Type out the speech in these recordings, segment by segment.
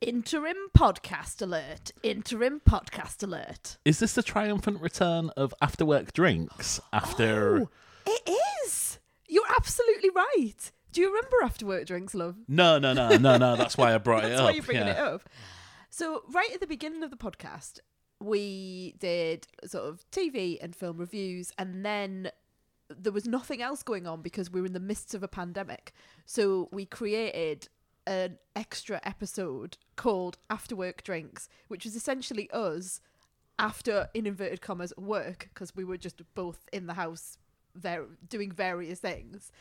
Interim podcast alert. Interim podcast alert. Is this the triumphant return of after work drinks after? Oh, it is. You're absolutely right. Do you remember after work drinks, love? No, no, no, no, no. That's why I brought it up. That's why you're bringing yeah. it up. So, right at the beginning of the podcast, we did sort of TV and film reviews, and then there was nothing else going on because we were in the midst of a pandemic. So, we created an extra episode called After Work Drinks, which was essentially us after, in inverted commas, work, because we were just both in the house there doing various things,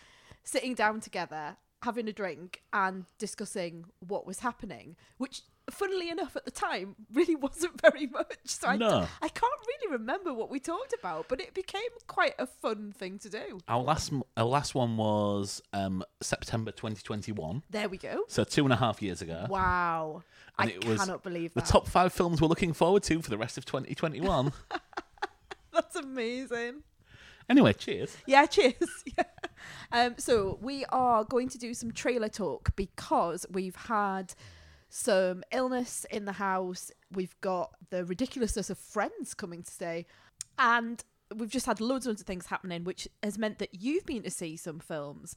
sitting down together, having a drink, and discussing what was happening, which, funnily enough, at the time, really wasn't very much. So I, No. I can't really remember what we talked about, but it became quite a fun thing to do. Our last, our last one was um, September 2021, There we go. so two and a half years ago. Wow. And I it was cannot believe The top five films we're looking forward to for the rest of 2021. That's amazing. anyway, cheers. Yeah, cheers. yeah. Um, so we are going to do some trailer talk because we've had some illness in the house. We've got the ridiculousness of friends coming to stay, and we've just had loads and loads of things happening, which has meant that you've been to see some films.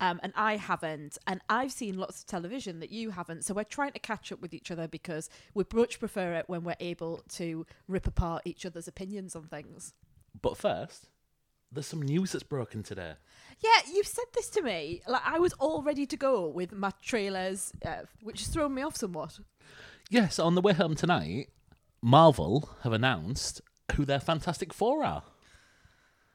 Um, and I haven't, and I've seen lots of television that you haven't. So we're trying to catch up with each other because we much prefer it when we're able to rip apart each other's opinions on things. But first, there's some news that's broken today. Yeah, you've said this to me. Like I was all ready to go with my trailers, uh, which has thrown me off somewhat. Yes, on the way home tonight, Marvel have announced who their Fantastic Four are.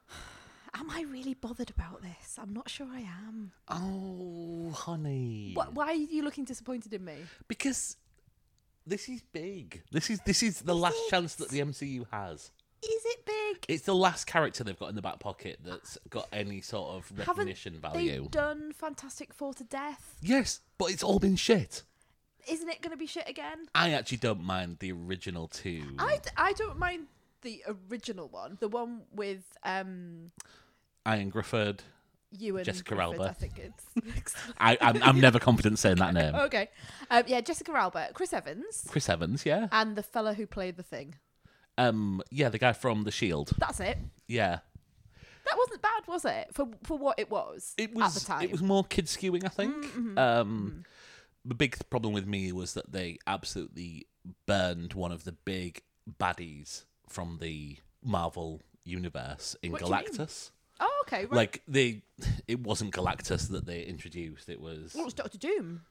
Am I really bothered about this? I'm not sure I am. Oh, honey. Wh- why are you looking disappointed in me? Because this is big. This is this is the last chance that the MCU has. Is it big? It's the last character they've got in the back pocket that's got any sort of Haven't recognition value. they done Fantastic Four to death? Yes, but it's all been shit. Isn't it going to be shit again? I actually don't mind the original two. I, d- I don't mind the original one, the one with um Ioan Gruffudd. you and Jessica Griffith, Alba. I think it's. I, I'm, I'm never confident saying that name. okay, um, yeah, Jessica Alba, Chris Evans, Chris Evans, yeah. and the fella who played the thing. Um, yeah, the guy from The Shield. That's it. Yeah, That wasn't bad, was it? For for what it was, it was. at the time. It was more kid skewing, I think. Mm-hmm. Um, the big problem with me was that they absolutely burned one of the big baddies from the Marvel universe in What do you mean? Galactus. Oh, okay. Right. Like they, it wasn't Galactus that they introduced. It was well, it was Doctor Doom.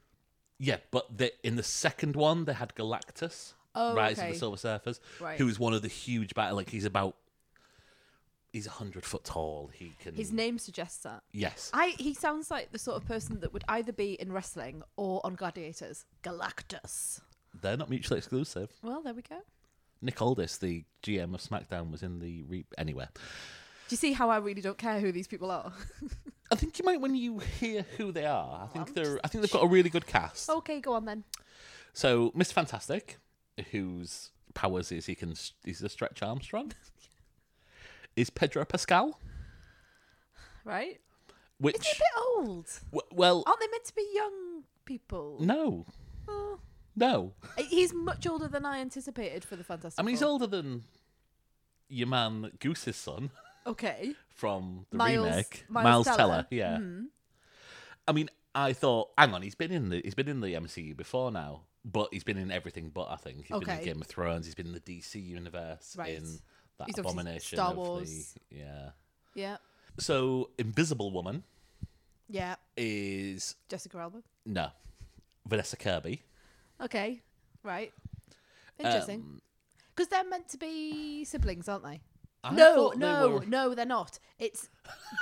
yeah, but the, in the second one they had Galactus, Oh, Rise okay. of the Silver Surfers, Right. who is one of the huge battle. Like he's about, he's a hundred foot tall. He can. His name suggests that. Yes. I he sounds like the sort of person that would either be in wrestling or on Gladiators. Galactus. They're not mutually exclusive. Well, there we go. Nick Aldis, the GM of SmackDown, was in the re- anywhere. Do you see how I really don't care who these people are? I think you might when you hear who they are. I think they're. I think they've got a really good cast. okay, go on then. So Mr. Fantastic, whose powers is he can he's a Stretch Armstrong, is Pedro Pascal, Right? which Is he a bit old? w- well Aren't they meant to be young people? no Oh. no. He's much older than I anticipated for the Fantastic I mean he's Four. older than your man Goose's son Okay. from the Miles- remake, Miles Teller. Teller. Yeah. Mhm. I mean, I thought, hang on, he's been in the he's been in the MCU before now, but he's been in everything but. I think he's been in Game of Thrones. He's been in the DC universe. Right. In that He's obviously abomination Star of Wars. the yeah. Yeah. So Invisible Woman Yeah. is Jessica Alba. no Vanessa Kirby. Okay. Right. Interesting. Um, Because they're meant to be siblings, aren't they? I no, no, were- no, they're not. It's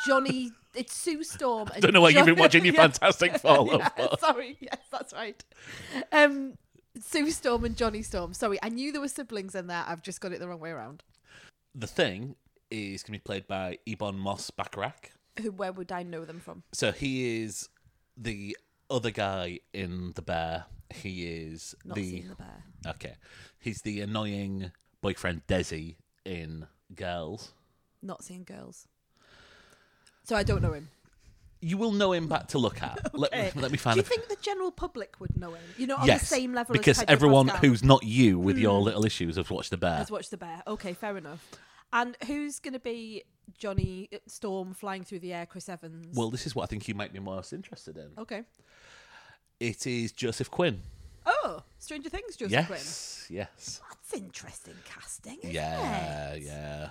Johnny. it's Sue Storm. And Don't know why you've been watching your Yeah. Fantastic Four. Yeah, but- sorry. Yes, that's right. Um, Sue Storm and Johnny Storm. Sorry, I knew there were siblings in there. I've just got it the wrong way around. The thing is going to be played by Ebon Moss Bachrach. Who? Where would I know them from? So he is the other guy in the bear. He is Not the seen the bear. okay. He's the annoying boyfriend Desi in Girls. Not seen girls. So I don't know him. You will know him back to look at. Let, Okay. let me find Do you a think the general public would know him? You know, on yes, the same level because as everyone who's not you with your hmm. little issues has watched the bear. has watched the bear. Okay, fair enough. And who's going to be Johnny Storm flying through the air? Chris Evans. Well, this is what I think you might be most interested in. okay. It is Joseph Quinn. Oh, Stranger Things, Joseph yes, Quinn. yes, That's interesting casting. Isn't yeah, it? yeah.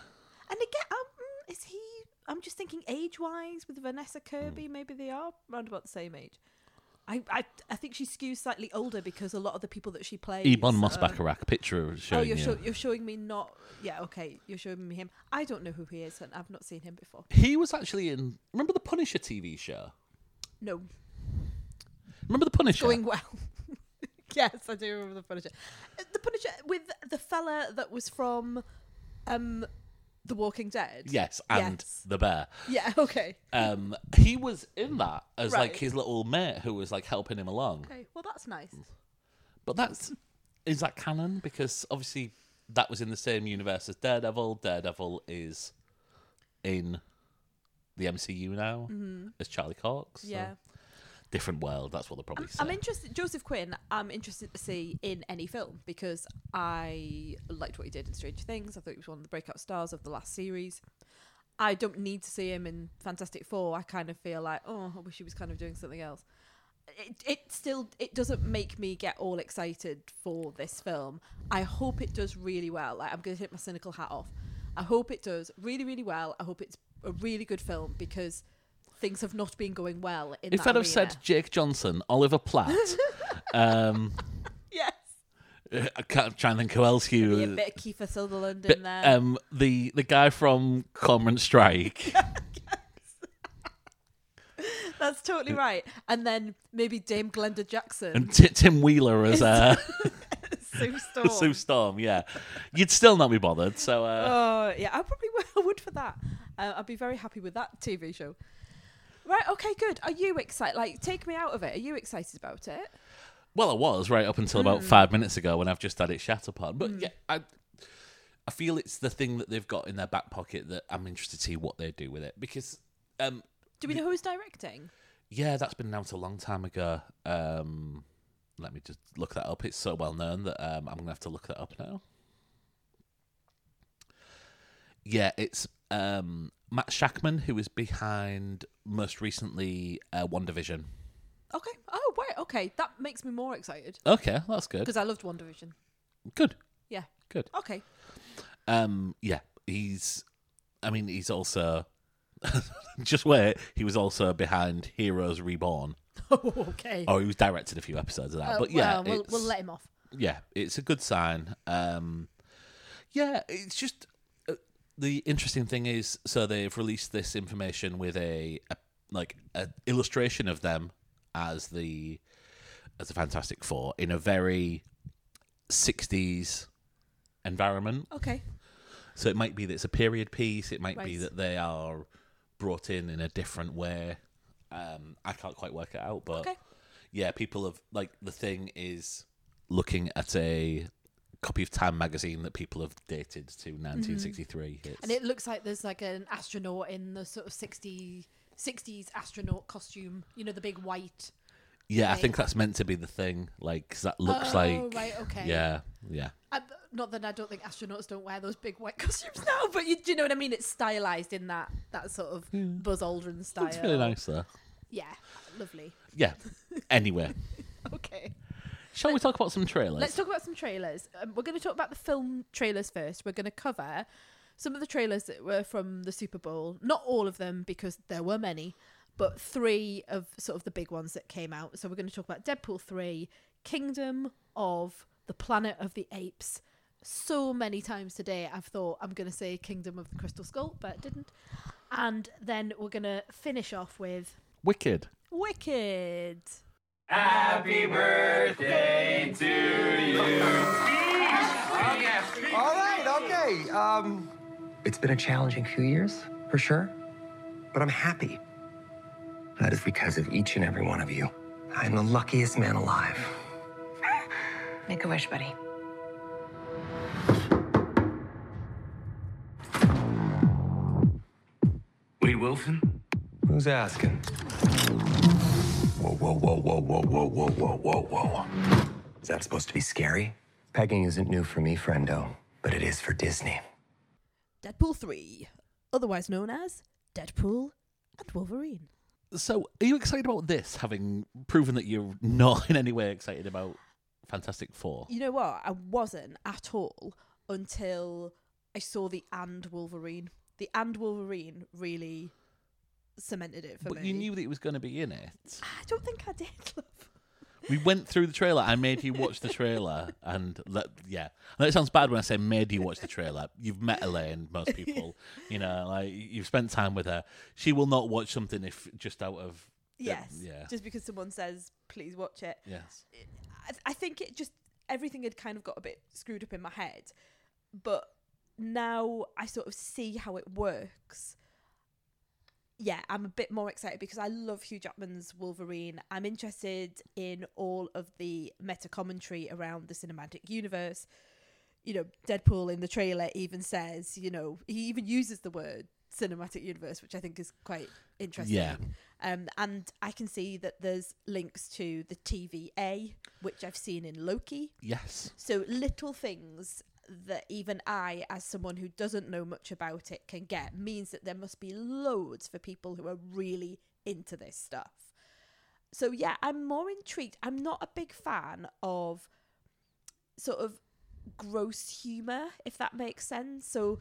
And again, um, mm, is he? I'm just thinking age-wise with Vanessa. Kirby. Maybe they are around about the same age. I, I, I think she skews slightly older because a lot of the people that she plays. Ebon are- Moss Bachrach picture Oh, showing you're, you. show, you're showing me not. Yeah, okay. You're showing me him. I don't know who he is, and I've not seen him before. He was actually in. Remember the Punisher TV show? No, Remember the Punisher? going well. yes, I do remember the Punisher. Uh, The Punisher with the fella that was from, um, The Walking Dead. Yes, and Yes. the bear. Yeah. Okay. Um, he was in that as like Right. his little mate who was like helping him along. Okay. Well, that's nice. But that's is that canon? Because obviously that was in the same universe as Daredevil. Daredevil is in the MCU now as Charlie Cox. so Mm-hmm. Yeah. Different world. That's what they'll probably say. I'm interested. Joseph Quinn. I'm interested to see in any film because I liked what he did in Stranger Things. I thought he was one of the breakout stars of the last series. I don't need to see him in Fantastic Four. I kind of feel like, oh, I wish he was kind of doing something else. It, it still it doesn't make me get all excited for this film. I hope it does really well. Like I'm going to take my cynical hat off. I hope it does really really well. I hope it's a really good film because things have not been going well in if that I'd have said. Jake Johnson, Oliver Platt, um, yes. I can't try and think who else Be a you. bit of Kiefer Sutherland in there. um, the the guy from Cormoran Strike. That's totally right. And then maybe Dame Glenda Jackson, and Tim Wheeler as uh, Sue Storm. Sue Storm. Yeah, you'd still not be bothered. So uh, Oh yeah, I probably would, would for that. Uh, I'd be very happy with that TV show. Right. Okay. Good. Are you excited? Like, take me out of it. Are you excited about it? well, I was right up until about five minutes ago when I've just had it shat upon. But yeah, I I feel it's the thing that they've got in their back pocket that I'm interested to see what they do with it because. Um, Do we know who's directing? Yeah, that's been announced a long time ago. Um, let me just look that up. It's so well known that um, I'm gonna have to look that up now. Yeah, it's um, Matt Shakman who is behind most recently uh, WandaVision. Okay. Oh, wait. Okay, that makes me more excited Okay, that's good. because I loved WandaVision. Good, Yeah. good. Okay. Um, yeah, he's. I mean, he's also. just wait. He was also behind Heroes Reborn. Oh, okay. Oh, he was directed a few episodes of that. Uh, but yeah, well, we'll, it's- we'll let him off. yeah, it's a good sign. Um, yeah, it's just the interesting thing is, so they've released this information with a, a like a illustration of them as the as the Fantastic Four in a very '60s environment. Okay. So it might be that it's a period piece. It might be that they are brought in in a different way. Um, I can't quite work it out, but Okay. yeah, people have like the thing is looking at a copy of Time magazine that people have dated to 1963. It's, And it looks like there's like an astronaut in the sort of 60, 60s astronaut costume. You know, the big white. yeah, I think that's meant to be the thing. Like 'cause that looks Oh, like right, okay. yeah, yeah. Uh, not that I don't think astronauts don't wear those big white costumes now, but you, do you know what I mean? It's stylized in that that sort of Buzz Aldrin style. It's really nice though. Yeah, lovely. Yeah. Anyway, Okay, shall we talk about some trailers? let's talk about some trailers. Um, we're going to talk about the film trailers first. We're going to cover some of the trailers that were from the Super Bowl. Not all of them because there were many, but three of sort of the big ones that came out. So we're going to talk about Deadpool three, Kingdom of the Planet of the Apes. So many times today, I've thought I'm going to say Kingdom of the Crystal Skull, but I didn't. And then we're going to finish off with Wicked. Wicked. All right, okay. Um, it's been a challenging few years, for sure. But I'm happy. That is because of each and every one of you. I'm the luckiest man alive. Make a wish, buddy. Wade Wilson? Who's asking? Whoa, whoa, whoa, whoa, whoa, whoa, whoa, whoa, whoa, whoa. Is that supposed to be scary? Pegging isn't new for me, friendo, but it is for Disney. Deadpool 3, otherwise known as Deadpool and Wolverine. So, are you excited about this, having proven that you're not in any way excited about Fantastic Four? You know what? I wasn't at all until I saw the and Wolverine. The and Wolverine really cemented it for But me. you knew that it was going to be in it. I don't think I did, love. We went through the trailer. I made you watch the trailer, and let, yeah, and it sounds bad when I say made you watch the trailer. You've met Elaine, most people, you know, like you've spent time with her. She will not watch something if just out of Yes. yeah, Just because someone says, please watch it. yes. I, th- I think it just everything had kind of got a bit screwed up in my head, but now I sort of see how it works. Yeah, I'm a bit more excited because I love Hugh Jackman's Wolverine. I'm interested in all of the meta commentary around the cinematic universe. You know, Deadpool in the trailer even says, you know, he even uses the word cinematic universe, which I think is quite interesting. Yeah. Um, and I can see that there's links to the TVA, which I've seen in Loki. Yes. So little things that even I, as someone who doesn't know much about it, can get means that there must be loads for people who are really into this stuff. So yeah, I'm more intrigued. I'm not a big fan of sort of gross humor, if that makes sense. So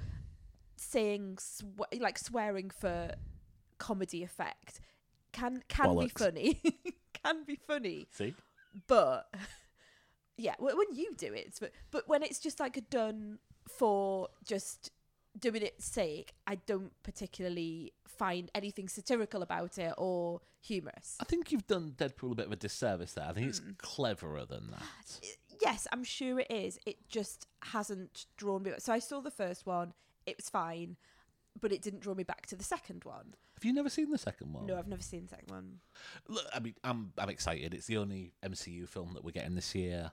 saying like swearing for comedy effect can can be funny, can be funny See, but yeah when you do it but but when it's just like a done for just doing its sake i don't particularly find anything satirical about it or humorous I think you've done Deadpool a bit of a disservice there. I think it's Hmm. cleverer than that. yes i'm sure it is it just hasn't drawn me back. so i saw the first one it was fine but it didn't draw me back to the second one Have you never seen the second one? no i've never seen the second one Look, I mean, I'm I'm excited. It's the only MCU film that we're getting this year.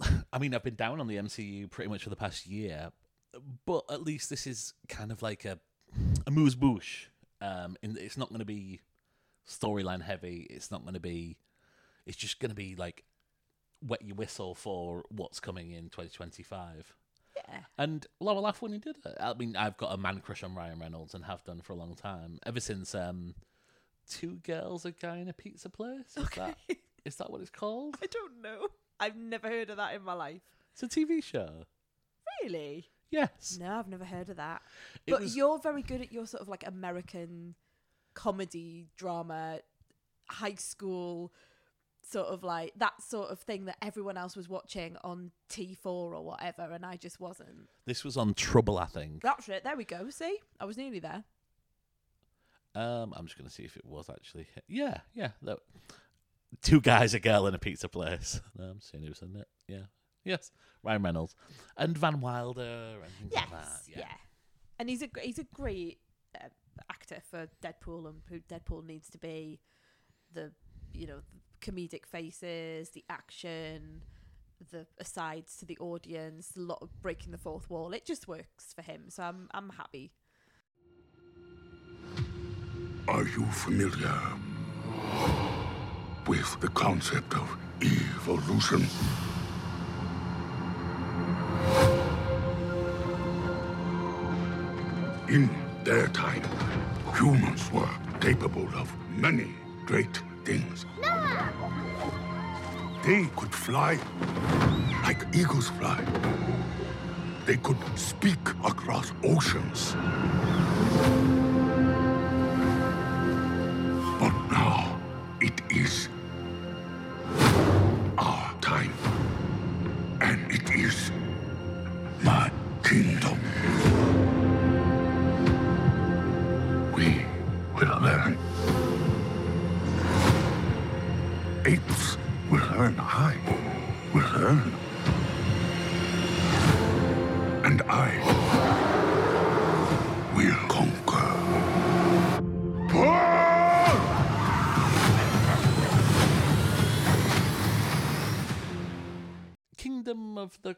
I mean, I've been down on the MCU pretty much for the past year, but at least this is kind of like a amuse-bouche. Um, in it's not going to be storyline heavy. It's not going to be. It's just going to be like wet your whistle for what's coming in 2025. yeah And Laura laughed when he did it. I mean, I've got a man crush on Ryan Reynolds and have done for a long time, ever since um, Two Girls, a Guy in a Pizza Place. Is that is that what it's called? i don't know i've never heard of that in my life It's a TV show. really Yes. No, I've never heard of that. It but was- you're very good at your sort of like American comedy, drama, high school, sort of like that sort of thing that everyone else was watching on T4 or whatever, and I just wasn't. This was on Trouble, I think. That's it. There we go. See, I was nearly there. Um, I'm just going to see if it was actually. Yeah, yeah. That, two guys, a girl, in a pizza place. No, I'm seeing who's in it. Yeah. Yes. Ryan Reynolds. And Van Wilder and Yes, like that. yeah. And he's a he's a great uh, actor for Deadpool and who Deadpool needs to be. The you know the comedic faces, the action, the asides to the audience, a lot of breaking the fourth wall. It just works for him, so I'm I'm happy. Are you familiar with the concept of evolution? In their time, humans were capable of many great things. They could fly like eagles fly. They could speak across oceans. But now it is Kingdom of the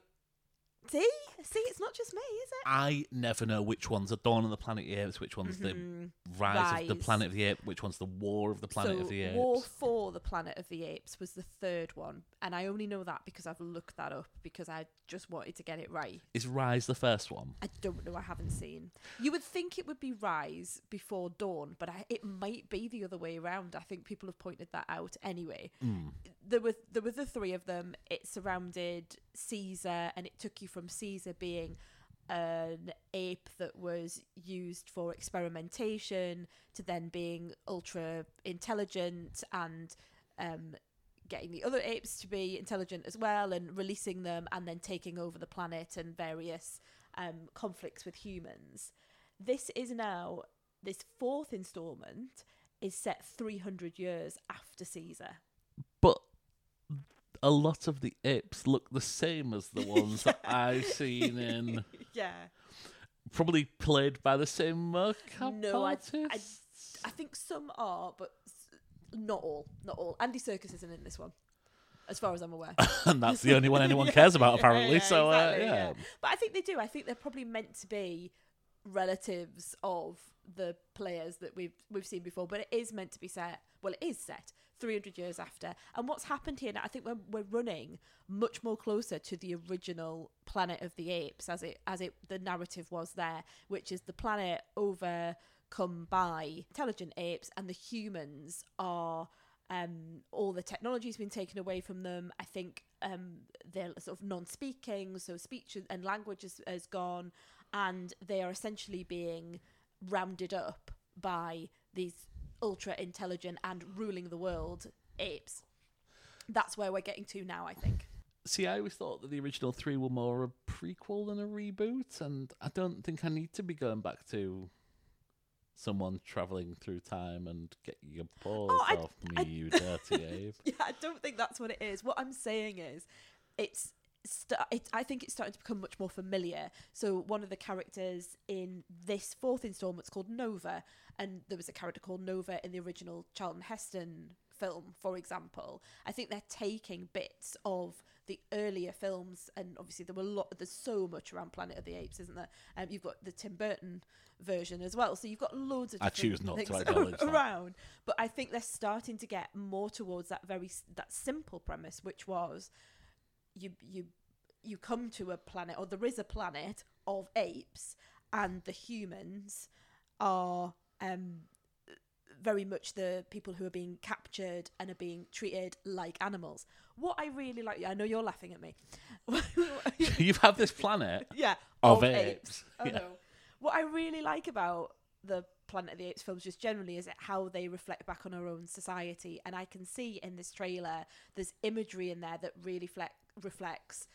See, see, it's not just me, is it? I never know which one's the Dawn of the Planet of the Apes, which one's the mm-hmm. Rise, of the Rise. Planet of the Apes, which one's the War of the Planet so of the Apes. War for the Planet of the Apes was the third one, and I only know that because I've looked that up because I just wanted to get it right. Is Rise the first one? I don't know. I haven't seen. You would think it would be Rise before Dawn, but I, it might be the other way around. I think people have pointed that out anyway. There were there were the three of them. It surrounded Caesar, and it took you from Caesar being an ape that was used for experimentation to then being ultra intelligent and um, getting the other apes to be intelligent as well and releasing them and then taking over the planet and various um, conflicts with humans. This is now, this fourth installment is set 300 years after Caesar. But a lot of the apes look the same as the ones that I've seen in. Yeah. Probably played by the same mocap No, I, artists. I, I think some are, but not all. Not all. Andy Serkis isn't in this one, as far as I'm aware. and that's the only one anyone cares about, apparently. Yeah, so, exactly, uh, yeah. But I think they do. I think they're probably meant to be relatives of the players that we've we've seen before. But it is meant to be set. Well, it is set 300 years after. And what's happened here now? I think we're we're running much more closer to the original Planet of the Apes, as it as it the narrative was there, which is the planet overcome by intelligent apes, and the humans are um, all the technology's been taken away from them. I think um, they're sort of non-speaking, so speech and language has, has gone, and they are essentially being rounded up by these ultra intelligent and ruling the world apes. That's where we're getting to now, I think. See, I always thought that the original three were more a prequel than a reboot, and I don't think I need to be going back to someone traveling through time and get your paws Oh, I- off me, I- you dirty ape. Yeah, I don't think that's what it is. What I'm saying is, it's. St- it, I think it's starting to become much more familiar. So one of the characters in this fourth installment is called Nova, and there was a character called Nova in the original Charlton Heston film, for example. I think they're taking bits of the earlier films, and obviously there were a lot. There's so much around Planet of the Apes, isn't there? Um, you've got the Tim Burton version as well, so you've got loads of. I choose not to acknowledge that. around. But I think they're starting to get more towards that very that simple premise, which was you you you come to a planet or there is a planet of apes and the humans are um very much the people who are being captured and are being treated like animals. What I really like, I know you're laughing at me. you have had this planet yeah, of apes. Oh Yeah. no. What I really like about the Planet of the Apes films, just generally, is how they reflect back on our own society. And I can see in this trailer, there's imagery in there that really fleck, reflects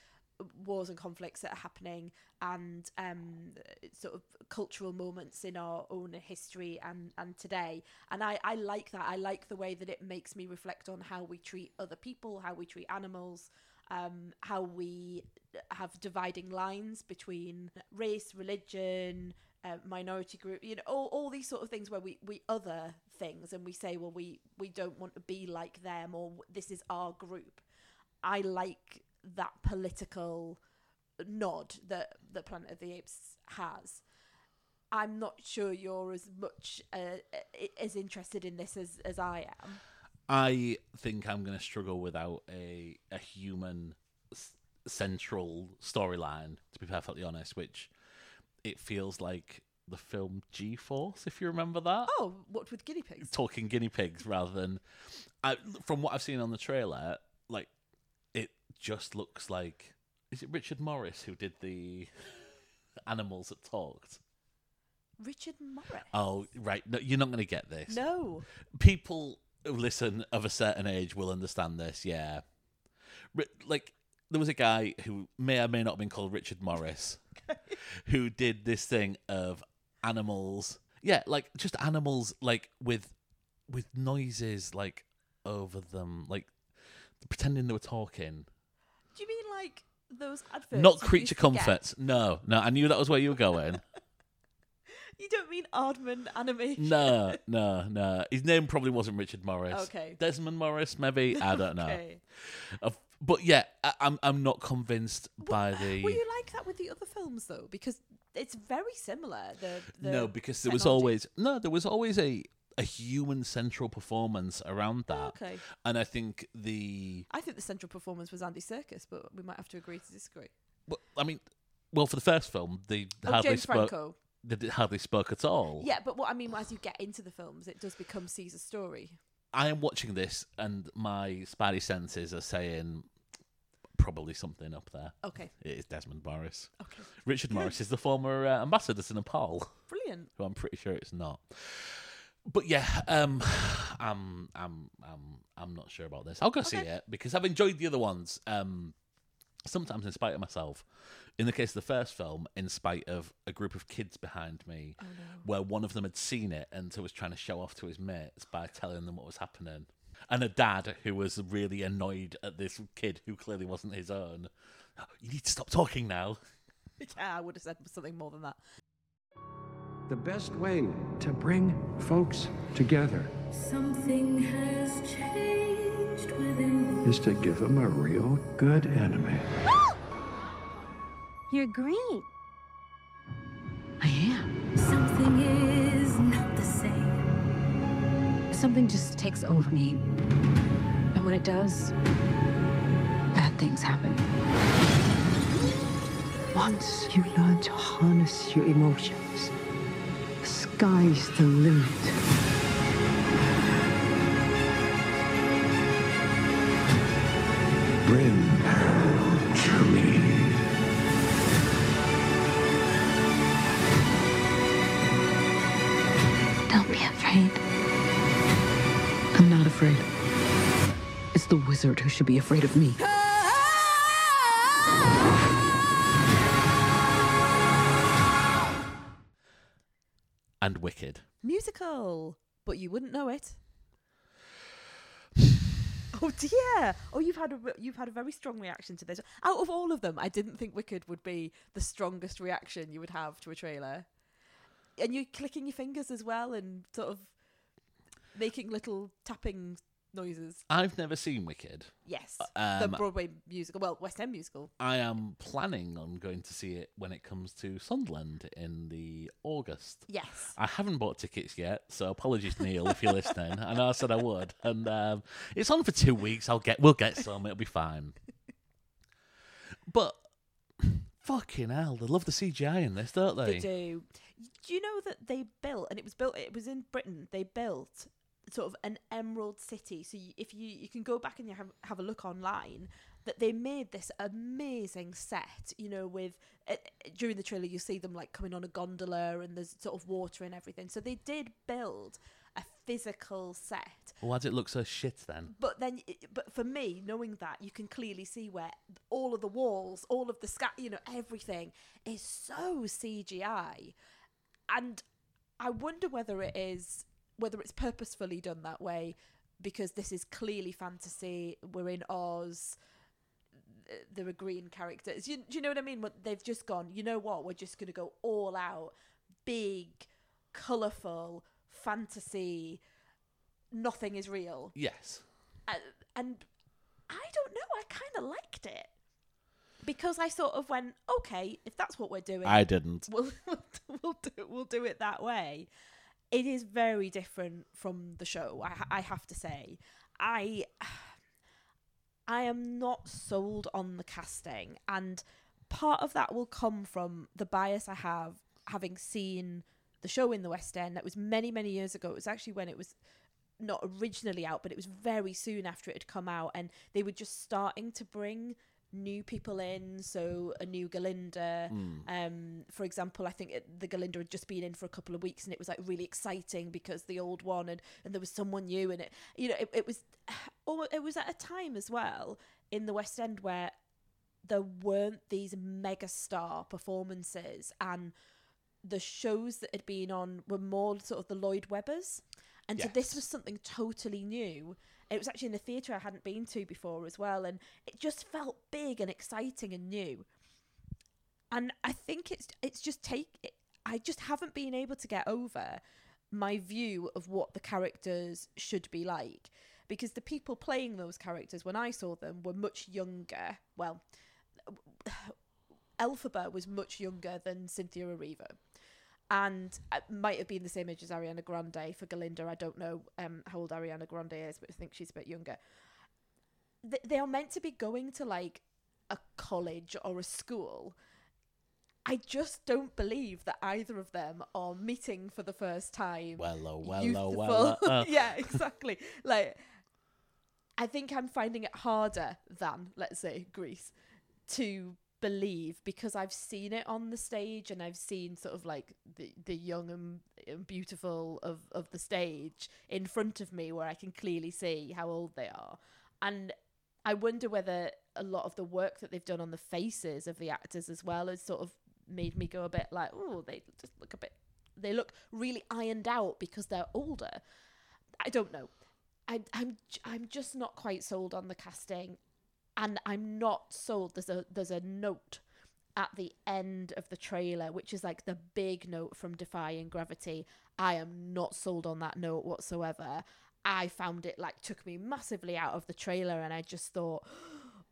wars and conflicts that are happening and um, sort of cultural moments in our own history and, and today. And I, I like that. I like the way that it makes me reflect on how we treat other people, how we treat animals, um, how we have dividing lines between race, religion, uh, minority group, you know, all, all these sort of things where we, we other things and we say, well, we, we don't want to be like them or this is our group. I like that political nod that the Planet of the Apes has. I'm not sure you're as much uh, as interested in this as, as I am. I think I'm going to struggle without a a human s- central storyline. To be perfectly honest, which it feels like the film G Force, if you remember that. Oh, what with guinea pigs? Talking guinea pigs rather than, I, from what I've seen on the trailer, like just looks like. Is it Richard Morris who did the animals that talked? Richard Morris. Oh, right. No, you're not going to get this. No. people who listen of a certain age will understand this. Yeah, like there was a guy who may or may not have been called Richard Morris, who did this thing of animals. Yeah, like just animals, like with with noises like over them, like pretending they were talking. Do you mean like those adverts? Not creature used to get? comforts. No, no. I knew that was where you were going. You don't mean Aardman animation? no, no, no. His name probably wasn't Richard Morris. Okay. Desmond Morris, maybe. I don't know. Okay. of but yeah, I, I'm I'm not convinced by the. Were you like that with the other films though? Because it's very similar. The, the no, because there was always no, there was always a a human central performance around that, okay. and I think the I think the central performance was Andy Serkis, but we might have to agree to disagree. well, I mean, well, for the first film, they Oh, hardly James spoke. Franco. They hardly spoke at all. Yeah, but what I mean, as you get into the films, it does become Caesar's story. I am watching this, and my spidey senses are saying probably something up there. Okay, It is Desmond Morris. okay, Richard Morris is the former uh, ambassador to Nepal. brilliant. who I'm pretty sure it's not. But yeah, um, I'm I'm I'm I'm not sure about this. I'll go see it because I've enjoyed the other ones. Um, sometimes in spite of myself. In the case of the first film, in spite of a group of kids behind me, Oh no. where one of them had seen it and so was trying to show off to his mates by telling them what was happening. And a dad who was really annoyed at this kid who clearly wasn't his own. You need to stop talking now. Yeah, I would have said something more than that. The best way to bring folks together Something has changed within is to give them a real good enemy. You're green. I am. Something is not the same. Something just takes over me. And when it does, bad things happen. Once you learn to harness your emotions, the sky's the limit. Bring her to me. Don't be afraid. I'm not afraid. It's the wizard who should be afraid of me. And Wicked. Musical, but you wouldn't know it. oh dear! Oh, you've had a you've had a very strong reaction to this. Out of all of them, I didn't think Wicked would be the strongest reaction you would have to a trailer. And you're clicking your fingers as well, and sort of making little tapping noises. I've never seen Wicked. Yes, Um, the Broadway musical, well, West End musical. I am planning on going to see it when it comes to Sunderland in the August. Yes. I haven't bought tickets yet, so apologies, Neil, if you're listening. I know I said I would, and um, it's on for two weeks. I'll get, we'll get some. It'll be fine. But fucking hell, they love the CGI in this, don't they? They do. Do you know that they built, and it was built. It was in Britain. They built sort of an emerald city. So you, if you you can go back and you have have a look online, that they made this amazing set. You know, with uh, during the trailer you see them like coming on a gondola and there's sort of water and everything. So they did build a physical set. Why does it look so shit then? But then, but for me, knowing that, you can clearly see where all of the walls, all of the sky, you know, everything is so CGI, and I wonder whether it is whether it's purposefully done that way because this is clearly fantasy. We're in Oz. th- There are green characters. You, do you know what I mean? What they've just gone. You know what? We're just going to go all out, big, colourful fantasy. Nothing is real Yes. uh, and I don't know. I kind of liked it because I sort of went, okay, if that's what we're doing, I didn't. we'll we'll do we'll do it that way. It is very different from the show. I I have to say, I I am not sold on the casting, and part of that will come from the bias I have having seen the show in the West End. That was many many years ago. It was actually when it was not originally out, but it was very soon after it had come out, and they were just starting to bring new people in. So a new Galinda, um, for example, I think it, the Galinda had just been in for a couple of weeks, and it was like really exciting because the old one and and there was someone new, and it you know it, it was it was at a time as well in the West End where there weren't these mega star performances and the shows that had been on were more sort of the Lloyd Webbers. And so this was something totally new. It was actually in a theatre I hadn't been to before as well. And it just felt big and exciting and new. And I think it's it's just take I just haven't been able to get over my view of what the characters should be like. because the people playing those characters when I saw them were much younger. Well, Elphaba was much younger than Cynthia Erivo. And it might have been the same age as Ariana Grande for Galinda. I don't know um, how old Ariana Grande is, but I think she's a bit younger. Th- they are meant to be going to like a college or a school. I just don't believe that either of them are meeting for the first time. Well, oh, well, oh, well, oh, oh. yeah, exactly. like, I think I'm finding it harder than, let's say, Grease, to believe because I've seen it on the stage and I've seen sort of like the the young and, beautiful of of the stage in front of me where I can clearly see how old they are, and I wonder whether a lot of the work that they've done on the faces of the actors as well has sort of made me go a bit like, oh, they just look a bit, they look really ironed out because they're older. I don't know. I, I'm I'm just not quite sold on the casting, and I'm not sold. There's a there's a note at the end of the trailer, which is like the big note from Defying Gravity. I am not sold on that note whatsoever. I found it like took me massively out of the trailer, and I just thought,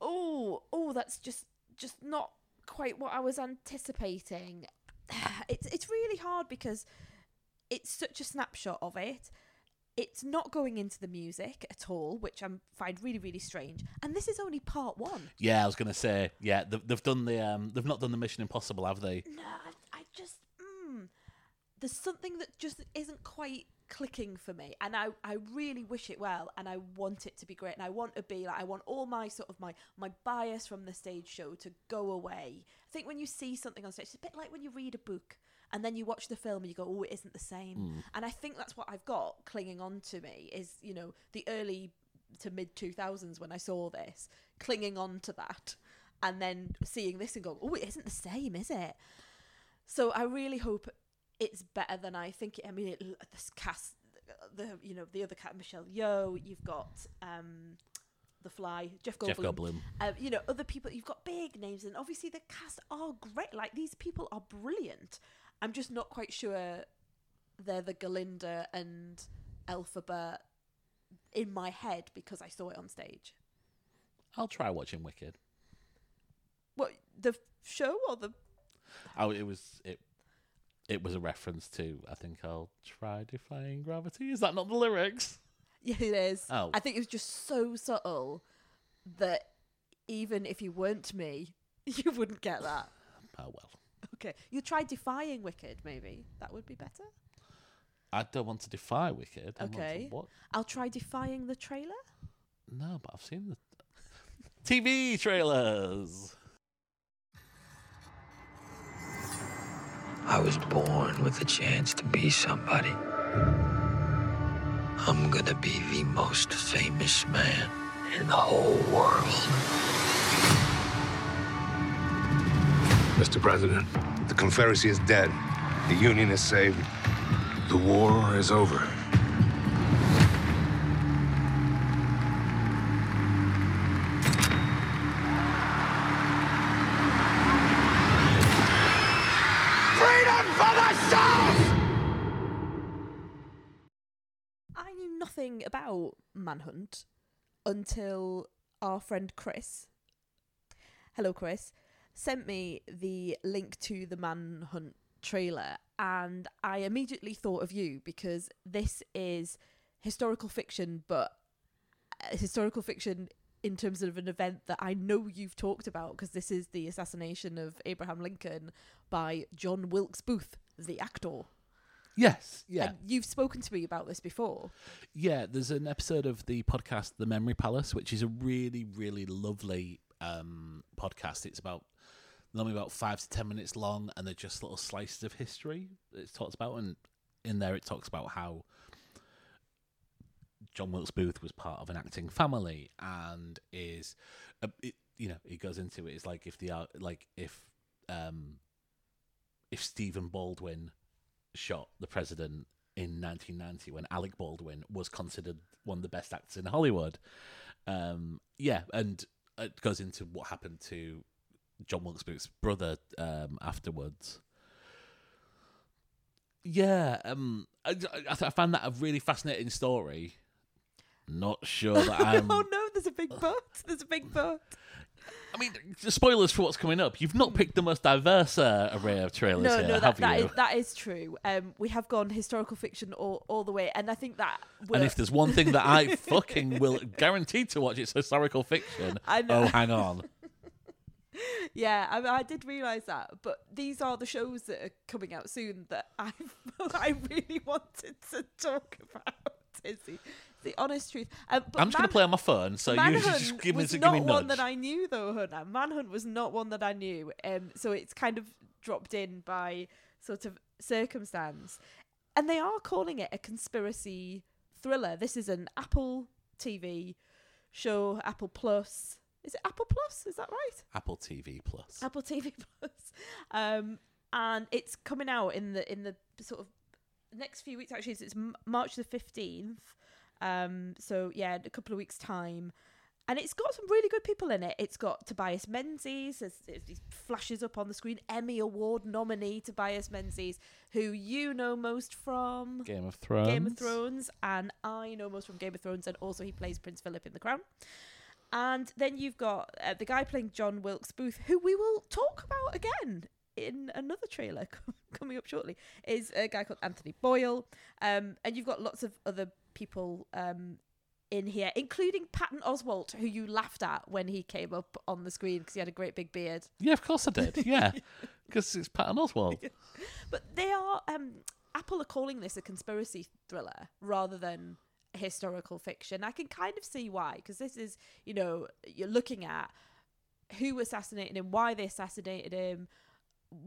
oh, oh, that's just just not quite what I was anticipating. It's it's really hard because it's such a snapshot of it. It's not going into the music at all, which I find really really strange. And this is only part one. Yeah, I was gonna say, yeah, they've, they've done the um, they've not done the Mission Impossible, have they? No, I, I just mm, there's something that just isn't quite clicking for me, and I I really wish it well, and I want it to be great, and I want to be like I want all my sort of my my bias from the stage show to go away. I think when you see something on stage, it's a bit like when you read a book. And then you watch the film and you go, oh, it isn't the same. And I think that's what I've got clinging on to me is, you know, the early to mid 2000s when I saw this, clinging on to that. And then seeing this and going, oh, it isn't the same, is it? So I really hope it's better than I think. It, I mean, it, this cast, the you know the other cat, Michelle Yeoh. You've got um, the Fly, Jeff Goldblum. Jeff Goldblum. Um, you know other people. You've got big names, and obviously the cast are great. Like these people are brilliant. I'm just not quite sure they're the Galinda and Elphaba in my head because I saw it on stage. I'll try watching Wicked. What the show or the Oh, it was it. It was a reference to. I think I'll try defying gravity. Is that not the lyrics? Yeah, it is. Oh. I think it was just so subtle that even if you weren't me, you wouldn't get that. Oh well. Okay, you try defying Wicked, maybe that would be better. I don't want to defy Wicked. I want to Okay, What? I'll try defying the trailer. No, but I've seen the TV trailers. I was born with a chance to be somebody. I'm gonna be the most famous man in the whole world. Mr. President, the Confederacy is dead. The Union is saved. The war is over. Freedom for the South! I knew nothing about Manhunt until our friend Chris, hello Chris, sent me the link to the Manhunt trailer, and I immediately thought of you because this is historical fiction, but uh, historical fiction in terms of an event that I know you've talked about because this is the assassination of Abraham Lincoln by John Wilkes Booth, the actor. Yes. Yeah. And you've spoken to me about this before. Yeah, there's an episode of the podcast The Memory Palace, which is a really, really lovely um, podcast. It's about normally about five to ten minutes long, and they're just little slices of history it's talked about. And in there, it talks about how John Wilkes Booth was part of an acting family, and is, uh, it, you know, he goes into it. It's like if the ar- like if um, if Stephen Baldwin shot the president in 1990 when Alec Baldwin was considered one of the best actors in Hollywood. Um, yeah, and it goes into what happened to John Wilkes Booth's brother um, afterwards. Yeah, um, I, I, I found that a really fascinating story. not sure that I'm. oh no, there's a big but. There's a big but. I mean, spoilers for what's coming up. You've not picked the most diverse uh, array of trailers No, here, no, that, have that you? is, that is true. Um, we have gone historical fiction all, all the way, and I think that. and if there's one thing that I fucking will guarantee to watch, it's historical fiction. I know. Oh, hang on. Yeah, I, I did realise that, but these are the shows that are coming out soon that I I really wanted to talk about. Is the, the honest truth? Um, I'm just going to play on my phone, so you Manhunt just give me, was give not me a one that I knew though, Hannah. Manhunt was not one that I knew. Um, so it's kind of dropped in by sort of circumstance, and they are calling it a conspiracy thriller. This is an Apple TV show, Apple Plus. Is it Apple Plus? Is that right? Apple TV Plus. Apple TV Plus, um, and it's coming out in the in the sort of next few weeks. Actually, it's March the fifteenth. Um, so yeah, a couple of weeks' time, and it's got some really good people in it. It's got Tobias Menzies, as, as he flashes up on the screen, Emmy Award nominee Tobias Menzies, who you know most from Game of Thrones. Game of Thrones, and I know most from Game of Thrones, and also he plays Prince Philip in The Crown. And then you've got uh, the guy playing John Wilkes Booth, who we will talk about again in another trailer coming up shortly, is a guy called Anthony Boyle. Um, and you've got lots of other people um, in here, including Patton Oswalt, who you laughed at when he came up on the screen because he had a great big beard. Yeah, of course I did. Yeah, because it's Patton Oswalt. But they are um Apple are calling this a conspiracy thriller rather than historical fiction. I can kind of see why because this is, you know, you're looking at who assassinated him, why they assassinated him,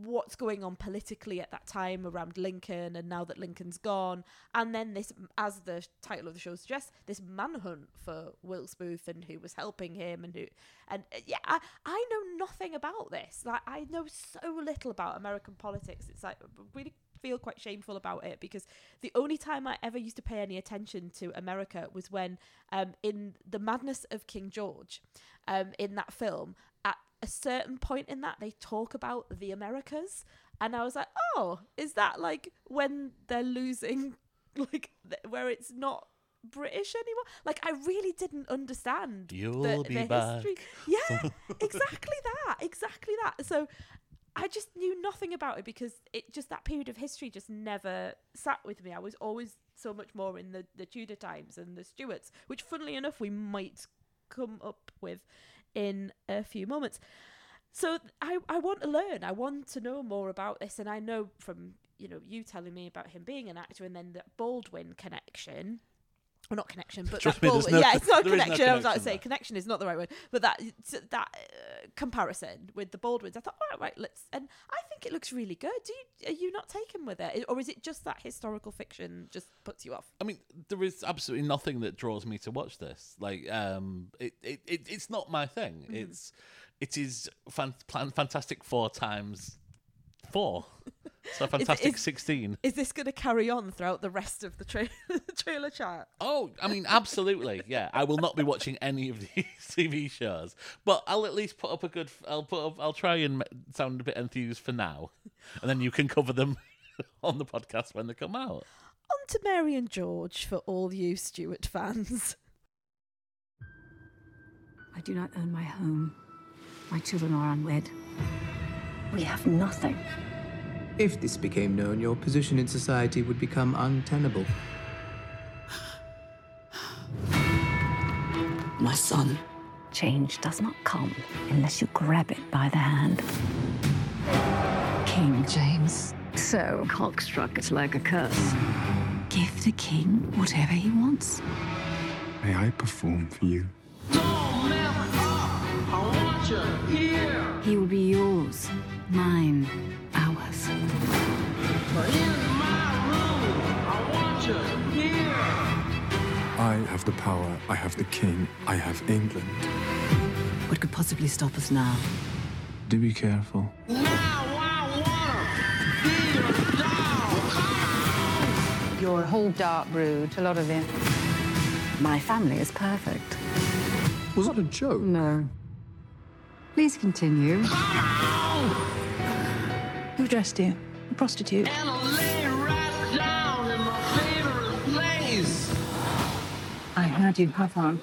what's going on politically at that time around Lincoln and now that Lincoln's gone. And then this as the title of the show suggests this manhunt for Wilkes Booth and who was helping him and who and uh, yeah I, I know nothing about this. Like I know so little about American politics. It's like really feel quite shameful about it because the only time I ever used to pay any attention to America was when um in the madness of King George um in that film at a certain point in that they talk about the Americas and I was like oh is that like when they're losing like th- where it's not British anymore? Like I really didn't understand You'll the, be the back. history. Yeah exactly that exactly that. So I just knew nothing about it because it just that period of history just never sat with me. I was always so much more in the, the Tudor times and the Stuarts, which funnily enough we might come up with in a few moments. So I I want to learn. I want to know more about this and I know from, you know, you telling me about him being an actor and then the Baldwin connection or not connection, but Trust that me, no- yeah, it's not is no connection. I was about to say there. connection is not the right word, but that that uh, comparison with the Baldwins, I thought, all right, right, let's. And I think it looks really good. Do you are you not taken with it, or is it just that historical fiction just puts you off? I mean, there is absolutely nothing that draws me to watch this. Like, um, it, it, it it's not my thing. Mm-hmm. It's it is fan, plan, fantastic four times four. So fantastic is- sixteen. Is this going to carry on throughout the rest of the tra- trailer chat? Oh, I mean, absolutely. Yeah, I will not be watching any of these TV shows, but I'll at least put up a good. I'll put up. I'll try and sound a bit enthused for now, and then you can cover them on the podcast when they come out. On to Mary and George for all you Stuart fans. I do not own my home. My children are unwed. We have nothing. If this became known, your position in society would become untenable. My son. Change does not come unless you grab it by the hand. King James. So cockstruck, it's like a curse. Give the king whatever he wants. May I perform for you? He will be yours, mine, ours. I have the power, I have the king, I have England. What could possibly stop us now? Do be careful. You're a whole dark brood, a lot of it. My family is perfect. Was that a joke? No. Please continue. Who dressed you? A prostitute? I glad you have one.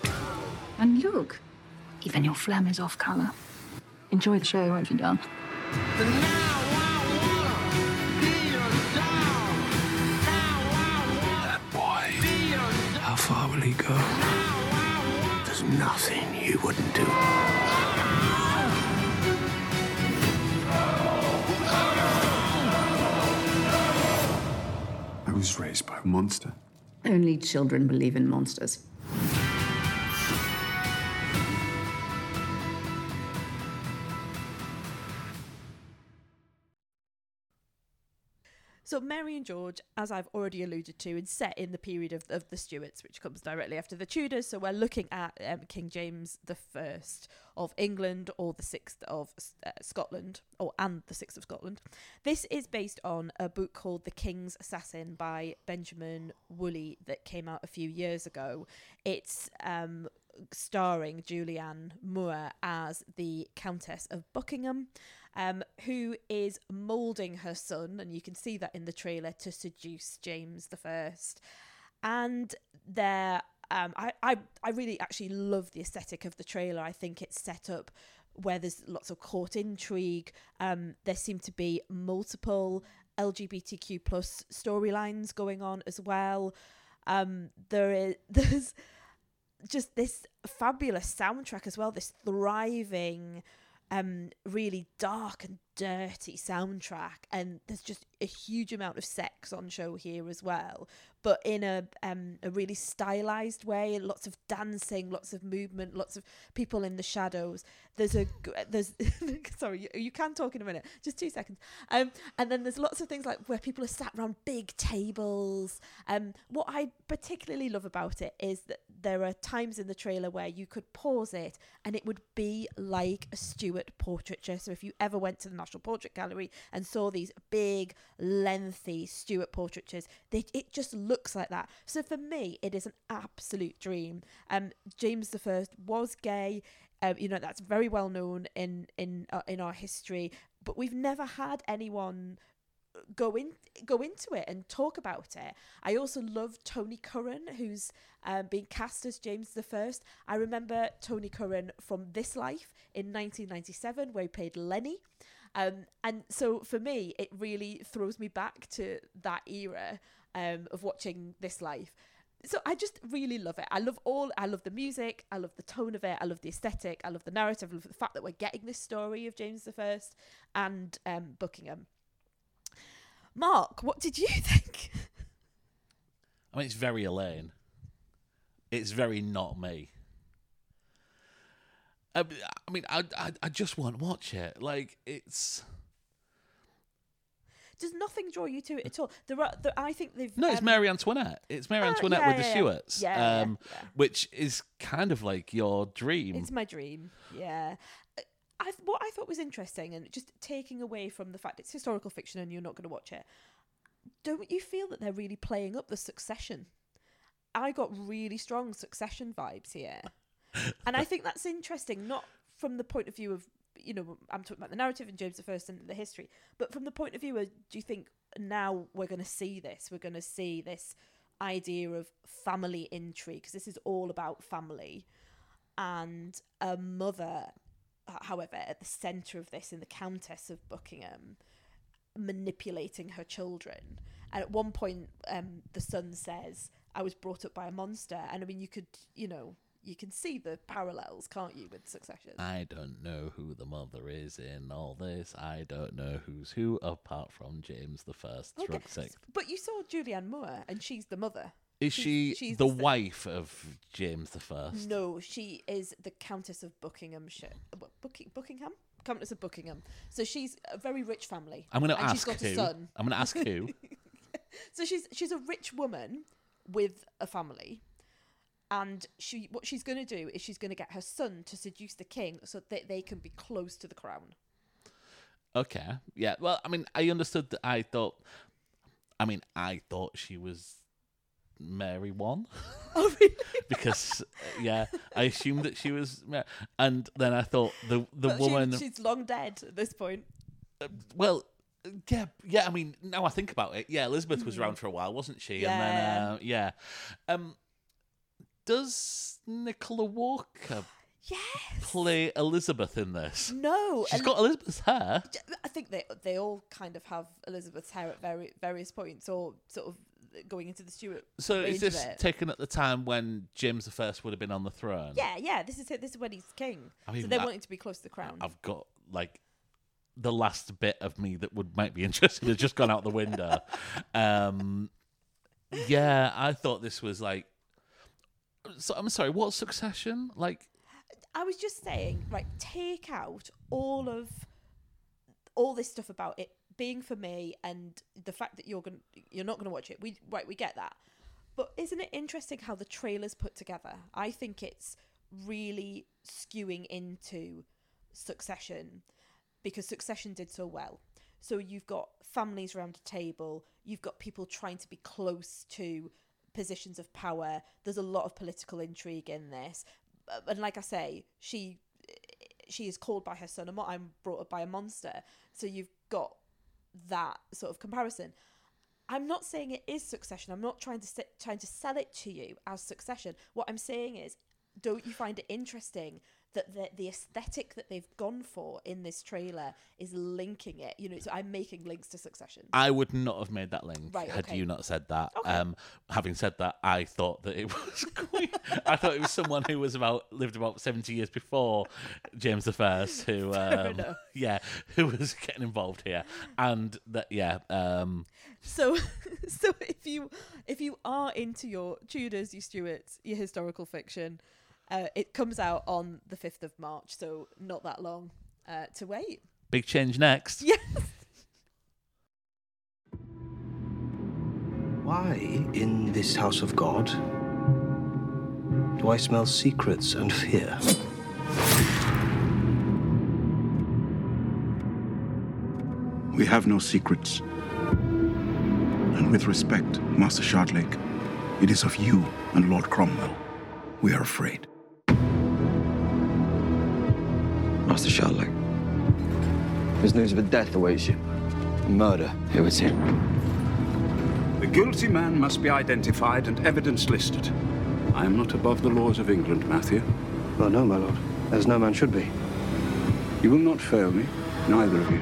And look, even your phlegm is off colour. Enjoy the show, won't you, Don? That boy. How far will he go? There's nothing you wouldn't do. Was raised by a monster. Only children believe in monsters. So Mary and George, as I've already alluded to, is set in the period of, of the Stuarts, which comes directly after the Tudors. So we're looking at um, King James the First of England or the Sixth of uh, Scotland, or and the Sixth of Scotland. This is based on a book called The King's Assassin by Benjamin Woolley that came out a few years ago. It's um, starring Julianne Moore as the Countess of Buckingham, um, who is moulding her son, and you can see that in the trailer, to seduce James the First. And there, um, I, I, I really actually love the aesthetic of the trailer. I think it's set up where there's lots of court intrigue. Um, there seem to be multiple LGBTQ plus storylines going on as well. Um, there is there's just this fabulous soundtrack as well. This thriving, um, really dark and dirty soundtrack, and there's just a huge amount of sex on show here as well, but in a um a really stylized way. Lots of dancing, lots of movement, lots of people in the shadows. There's a there's sorry you, you can talk in a minute, just two seconds. Um, and then there's lots of things like where people are sat around big tables. Um, what I particularly love about it is that there are times in the trailer where you could pause it and it would be like a Stuart portraiture. So if you ever went to the National Portrait Gallery and saw these big, lengthy Stuart portraitures, they, it just looks like that. So for me, it is an absolute dream. Um, James the First was gay. Um, you know that's very well known in in uh, in our history, but we've never had anyone go in go into it and talk about it. I also love Tony Curran, who's um, being cast as James the First. I remember Tony Curran from This Life in 1997, where he played Lenny. Um, and so for me, it really throws me back to that era um, of watching This Life. So I just really love it. I love all. I love the music. I love the tone of it. I love the aesthetic. I love the narrative. I love the fact that we're getting this story of James the First and um, Buckingham. Mark, what did you think? I mean, it's very Elaine. It's very not me. I, mean, I, I I just won't watch it. Like it's Does nothing draw you to it at all? There are. There, I think they've. no, it's um, Mary Antoinette. It's Mary uh, Antoinette yeah, with the yeah, yeah. Stuarts, Yeah, um, yeah. which is kind of like your dream. It's my dream. Yeah. I what I thought was interesting, and just taking away from the fact it's historical fiction and you're not going to watch it, don't you feel that they're really playing up the Succession? I got really strong Succession vibes here, and I think that's interesting. Not from the point of view of you know I'm talking about the narrative and James the First and the history, but from the point of view of do you think now we're going to see this? We're going to see this idea of family intrigue because this is all about family and a mother, however, at the centre of this in the Countess of Buckingham, manipulating her children. And at one point, um, the son says, "I was brought up by a monster," and I mean, you could, you know, you can see the parallels, can't you, with Succession? I don't know who the mother is in all this. I don't know who's who apart from James the First. Okay. But you saw Julianne Moore, and she's the mother. Is She's- she she's the s- wife of James the First? No, she is the Countess of Buckinghamshire. Bucking, Buckingham? Countess of Buckingham. So she's a very rich family. I'm going to ask she's got who. a son. I'm going to ask who. So she's she's a rich woman with a family, and she what she's going to do is she's going to get her son to seduce the king so that they can be close to the crown. Okay. Yeah. Well, I mean, I understood that. I thought. I mean, I thought she was Mary one. Oh, really? because uh, yeah, I assumed that she was, Ma- and then I thought the the But she- woman. she's long dead at this point. well, yeah, yeah. I mean, now I think about it, yeah, Elizabeth was Mhm. around for a while, wasn't she? Yeah. And then, uh, yeah. Um, Does Nicola Walker yes. play Elizabeth in this? No, She's and- got Elizabeth's hair. I think they they all kind of have Elizabeth's hair at very various points, or sort of going into the Stuart. So is this taken at the time when James the First would have been on the throne? Yeah, yeah. This is it. This is when he's king. I mean, so they're I- wanting to be close to the crown. I've got like the last bit of me that would might be interested has just gone out the window. um, yeah, I thought this was like. So I'm sorry. What succession? Like, I was just saying, right, take out all of all this stuff about it being for me and the fact that you're going you're not going to watch it. We right, we get that. But isn't it interesting how the trailers put together? I think it's really skewing into Succession because Succession did so well. So you've got families around a table, you've got people trying to be close to positions of power. There's a lot of political intrigue in this. Uh, And like I say, she she is called by her son. I'm, I'm brought up by a monster. So you've got that sort of comparison. I'm not saying it is Succession. I'm not trying to se- trying to sell it to you as Succession. What I'm saying is, don't you find it interesting that the the aesthetic that they've gone for in this trailer is linking it? You know, so I'm making links to Succession. I would not have made that link Right, had okay. you not said that. Okay. Um, having said that, I thought that it was quite. I thought it was someone who was about lived about seventy years before James the First, who, um, yeah, who was getting involved here, and that, yeah, um, So, so if you if you are into your Tudors, your Stuarts, your historical fiction, uh, it comes out on the fifth of March, so not that long uh, to wait. big change next. Yes. Why, in this house of God, do I smell secrets and fear? We have no secrets. And with respect, Master Shardlake, it is of you and Lord Cromwell we are afraid. Master Shardlake, there's news of a death awaits you. A murder. It was him. The guilty man must be identified and evidence listed. I am not above the laws of England, Matthew. Well, no, my lord. As no man should be. You will not fail me, neither of you.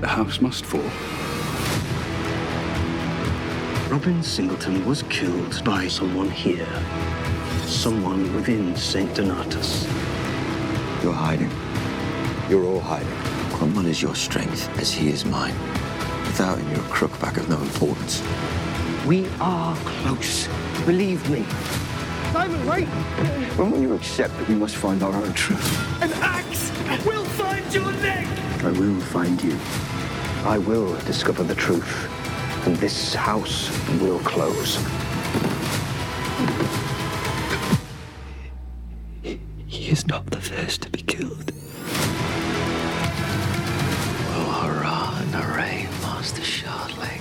The house must fall. Robin Singleton was killed by someone here. Someone within St. Donatus. You're hiding. You're all hiding. Cromwell is your strength, as he is mine. Without him, you're a crookback of no importance. We are close. Believe me. Simon, wait! When will you accept that we must find our own truth? An axe will find your neck! I will find you. I will discover the truth. And this house will close. He is not the first to be killed. Well, hurrah and hooray, Master Shardlake.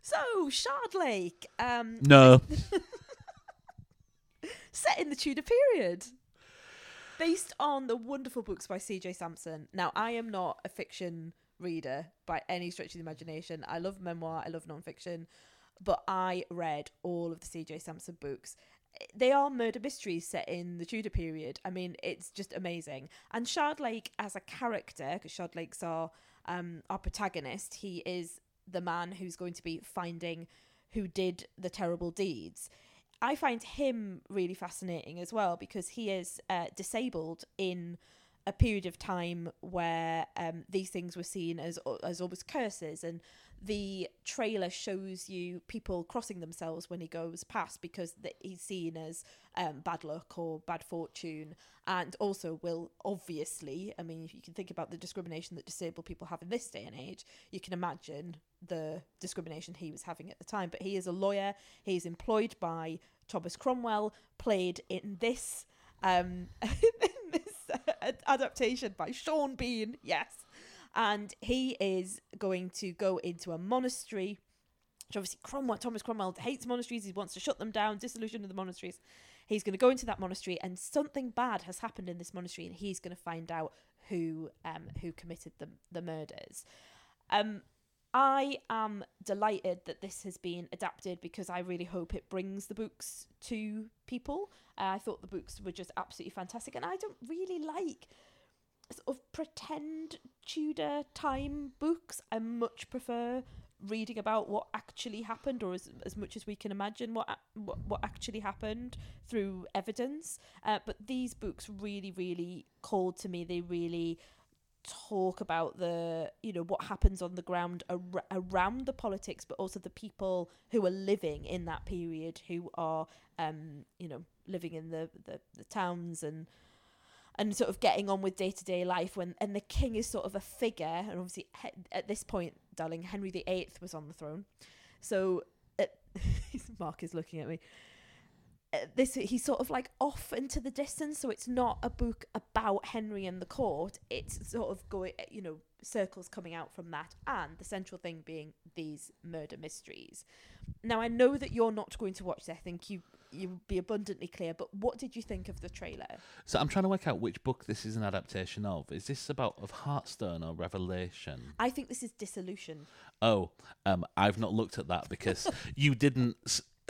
So Shardlake, um, No. set in the Tudor period, based on the wonderful books by C.J. Sansom. Now, I am not a fiction reader by any stretch of the imagination. I love memoir, I love nonfiction, but I read all of the C.J. Sansom books. They are murder mysteries set in the Tudor period. I mean, it's just amazing. And Shardlake as a character, because Shardlake's our um, our protagonist, he is the man who's going to be finding who did the terrible deeds. I find him really fascinating as well because he is uh, disabled in a period of time where um, these things were seen as as almost curses, and the trailer shows you people crossing themselves when he goes past because th- he's seen as um, bad luck or bad fortune, and also will obviously, I mean, if you can think about the discrimination that disabled people have in this day and age, you can imagine the discrimination he was having at the time. But he is a lawyer. He's employed by Thomas Cromwell, played in this um adaptation by Sean Bean. Yes, and he is going to go into a monastery. Which obviously Cromwell, Thomas Cromwell hates monasteries. He wants to shut them down, dissolution of the monasteries. He's going to go into that monastery, and something bad has happened in this monastery, and he's going to find out who um who committed the the murders. Um, I am delighted that this has been adapted because I really hope it brings the books to people. Uh, I thought the books were just absolutely fantastic, and I don't really like sort of pretend Tudor time books. I much prefer reading about what actually happened, or as as much as we can imagine what what, what actually happened through evidence. Uh, but these books really, really called to me. They really talk about the you know what happens on the ground ar- around the politics but also the people who are living in that period who are um you know living in the the, the towns and and sort of getting on with day-to-day life when and the king is sort of a figure and obviously he- at this point darling henry viii was on the throne. So uh, mark is looking at me this he's sort of like off into the distance so it's not a book about henry and the court. It's sort of going you know circles coming out from that and the central thing being these murder mysteries. Now i know that you're not going to watch this. I think you you would be abundantly clear but what did you think of the trailer? So I'm trying to work out which book this is an adaptation of. Is this about of Heartstone or Revelation? i think this is dissolution. Oh, um, I've not looked at that because you didn't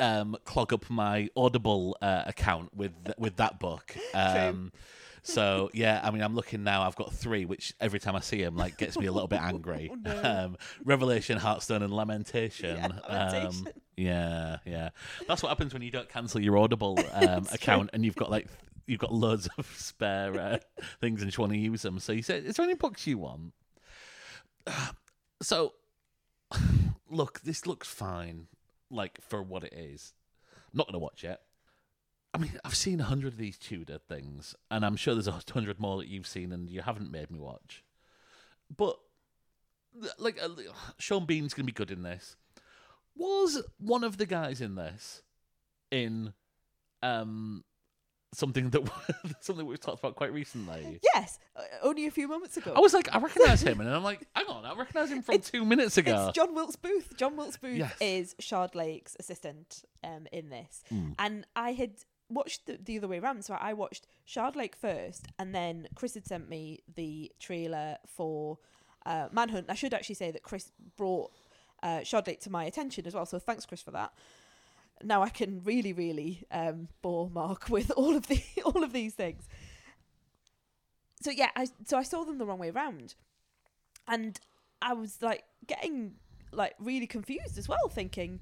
um, clog up my Audible uh, account with with that book. Um, so yeah, I mean, I'm looking now. I've got three, which every time I see them, like, gets me a little bit angry. Oh, no. um, Revelation, Heartstone, and Lamentation. Yeah, Lamentation. Um, yeah, yeah. That's what happens when you don't cancel your Audible um, account and you've got like you've got loads of spare uh, things and you just want to use them. So you say, "Is there any books you want?" So, look, this looks fine, like for what it is. not gonna watch it. I mean, I've seen a hundred of these Tudor things, and I'm sure there's a hundred more that you've seen and you haven't made me watch. But like, uh, Sean Bean's gonna be good in this. Was one of the guys in this in um something that something we've talked about quite recently? yes uh, only a few moments ago I was like, I recognise him, and I'm like, hang on, I recognise him from two minutes ago. It's John Wilkes Booth. John Wilkes Booth Yes. is Shardlake's assistant um, in this. Mm. And I had watched the, the other way around. So I watched Shardlake first, and then Chris had sent me the trailer for uh, Manhunt. I should actually say that Chris brought uh, Shardlake to my attention as well. So thanks, Chris, for that. Now I can really, really um, bore Mark with all of the all of these things. So yeah, I so I saw them the wrong way around, and I was like getting like really confused as well, thinking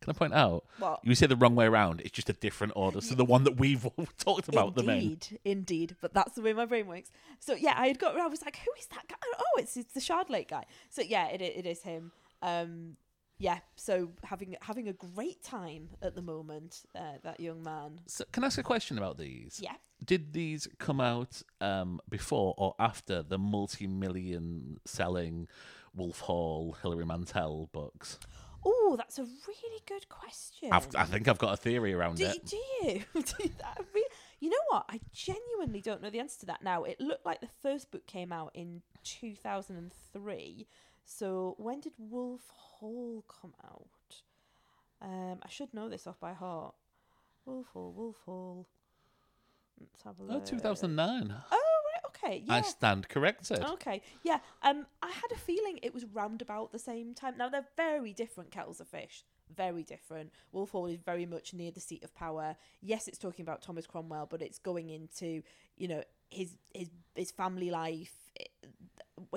Can I point out? What? You say the wrong way around. It's just a different order. So the one that we've talked about them in. indeed, indeed. But that's the way my brain works. So yeah, I had got. I was like, who is that guy? Oh, it's it's the Shardlake guy. So yeah, it it is him. Um, yeah. So having having a great time at the moment. Uh, that young man. So can I ask a question about these? Yeah. Did these come out um, before or after the multi-million selling Wolf Hall, Hilary Mantel books? Oh, that's a really good question. I've, I think I've got a theory around Do, it. do you? do you, you know what? I genuinely don't know the answer to that now. It looked like the first book came out in 2003. So when did Wolf Hall come out? Um, I should know this off by heart. Wolf Hall, Wolf Hall. Let's have a Oh, look. 2009. Oh, right, okay. Yeah. I stand corrected. Okay, yeah. Um, I had a feeling it was round about the same time. Now they're very different kettles of fish. Very different. Wolf Hall is very much near the seat of power. Yes, it's talking about Thomas Cromwell, but it's going into you know his his his family life, eh,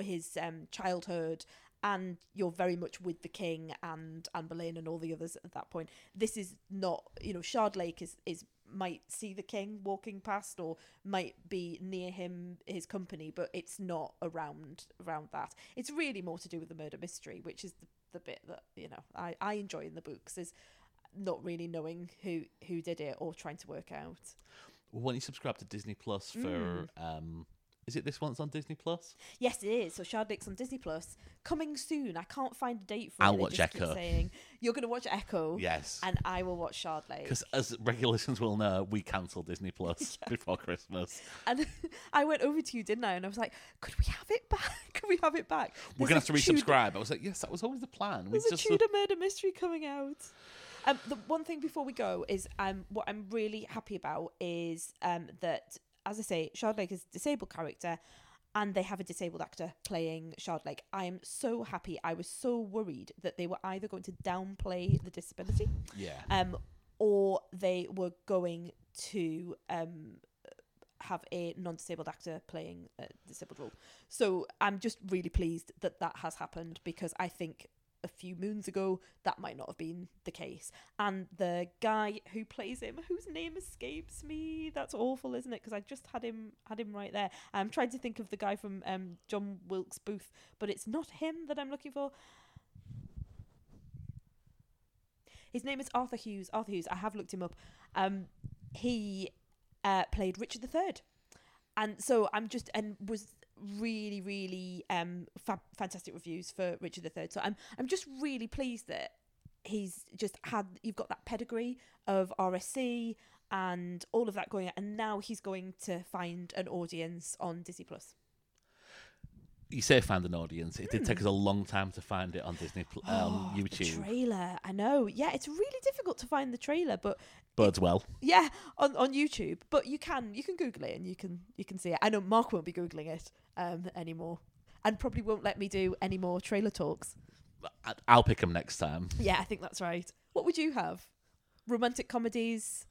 his um childhood, and you're very much with the king and Anne Boleyn and all the others at that point. This is not you know Shardlake is is might see the king walking past or might be near him his company but it's not around around that it's really more to do with the murder mystery which is the, the bit that you know I, I enjoy in the books is not really knowing who who did it or trying to work out Well, when you subscribe to Disney Plus for, Mm. um, is it this one that's on Disney Plus? yes it is so Shardlake's on Disney Plus coming soon I can't find a date for it. I'll it They watch Echo. saying you're gonna watch Echo Yes. and I will watch Shardlake Because as regular listeners will know, we cancelled Disney Plus before Christmas. And I went over to you, didn't I? And I was like, could we have it back? Could we have it back? We're gonna have to a Tudor- resubscribe. I was like, yes, that was always the plan. We There's a just Tudor murder mystery coming out. Um, the one thing before we go is um, what I'm really happy about is um, that, as I say, Shardlake is a disabled character, and they have a disabled actor playing Shardlake. I am so happy. I was so worried that they were either going to downplay the disability, Yeah. um, or they were going to um have a non-disabled actor playing a disabled role. So I'm just really pleased that that has happened because I think a few moons ago that might not have been the case. And the guy who plays him, whose name escapes me, that's awful, isn't it? Because I just had him had him right there. I'm trying to think of the guy from um, John Wilkes Booth, but it's not him that I'm looking for. His name is Arthur Hughes. Arthur Hughes. I have looked him up. Um, he uh, played Richard III, and so I'm just and was really really um fa- fantastic reviews for Richard III. So I'm I'm just really pleased that he's just had you've got that pedigree of RSC and all of that going on, and now he's going to find an audience on Disney Plus. You say find an audience. It did take us a long time to find it on Disney um, Hmm. Oh, the YouTube. trailer, I know. Yeah, it's really difficult to find the trailer, but Birds well. Yeah, on, on YouTube, but you can you can Google it and you can you can see it. I know Mark won't be googling it um anymore, and probably won't let me do any more trailer talks. I'll pick them next time. Yeah, I think that's right. What would you have? Romantic comedies,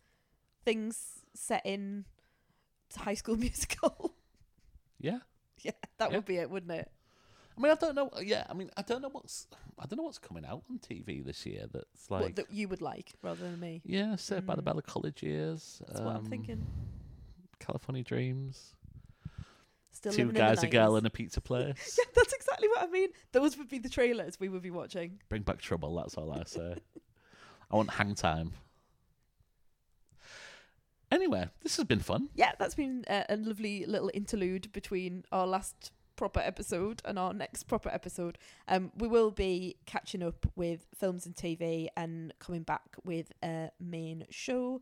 things set in High School Musical. Yeah. yeah, that would be it, wouldn't it? I mean, I don't know. Yeah, I mean, I don't know what's I don't know what's coming out on TV this year. That's like what that you would like rather than me. yeah, Saved by the Bell of college years. That's what I'm um, thinking. California Dreams. Still Two in guys, a girl, 90s. and a pizza place. Yeah, that's exactly what I mean. Those would be the trailers we would be watching. Bring back trouble. That's all I say. I want hang time. Anyway, this has been fun. yeah, that's been a, a lovely little interlude between our last proper episode and our next proper episode. Um, we will be catching up with films and TV and coming back with a main show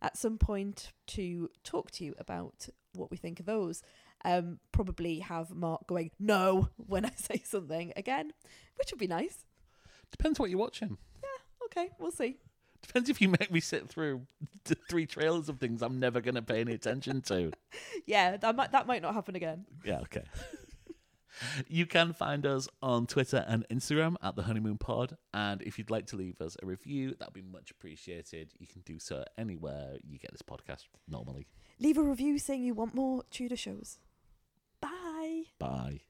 at some point to talk to you about what we think of those. Um, probably have Mark going no when I say something again, which would be nice. Depends what you're watching. Yeah, okay, we'll see. Depends if you make me sit through the three trailers of things I'm never going to pay any attention to. Yeah, that might that might not happen again. Yeah, okay. you can find us on Twitter and Instagram at the Honeymoon Pod. And if you'd like to leave us a review, that'd be much appreciated. You can do so anywhere you get this podcast normally. Leave a review saying you want more Tudor shows. Bye.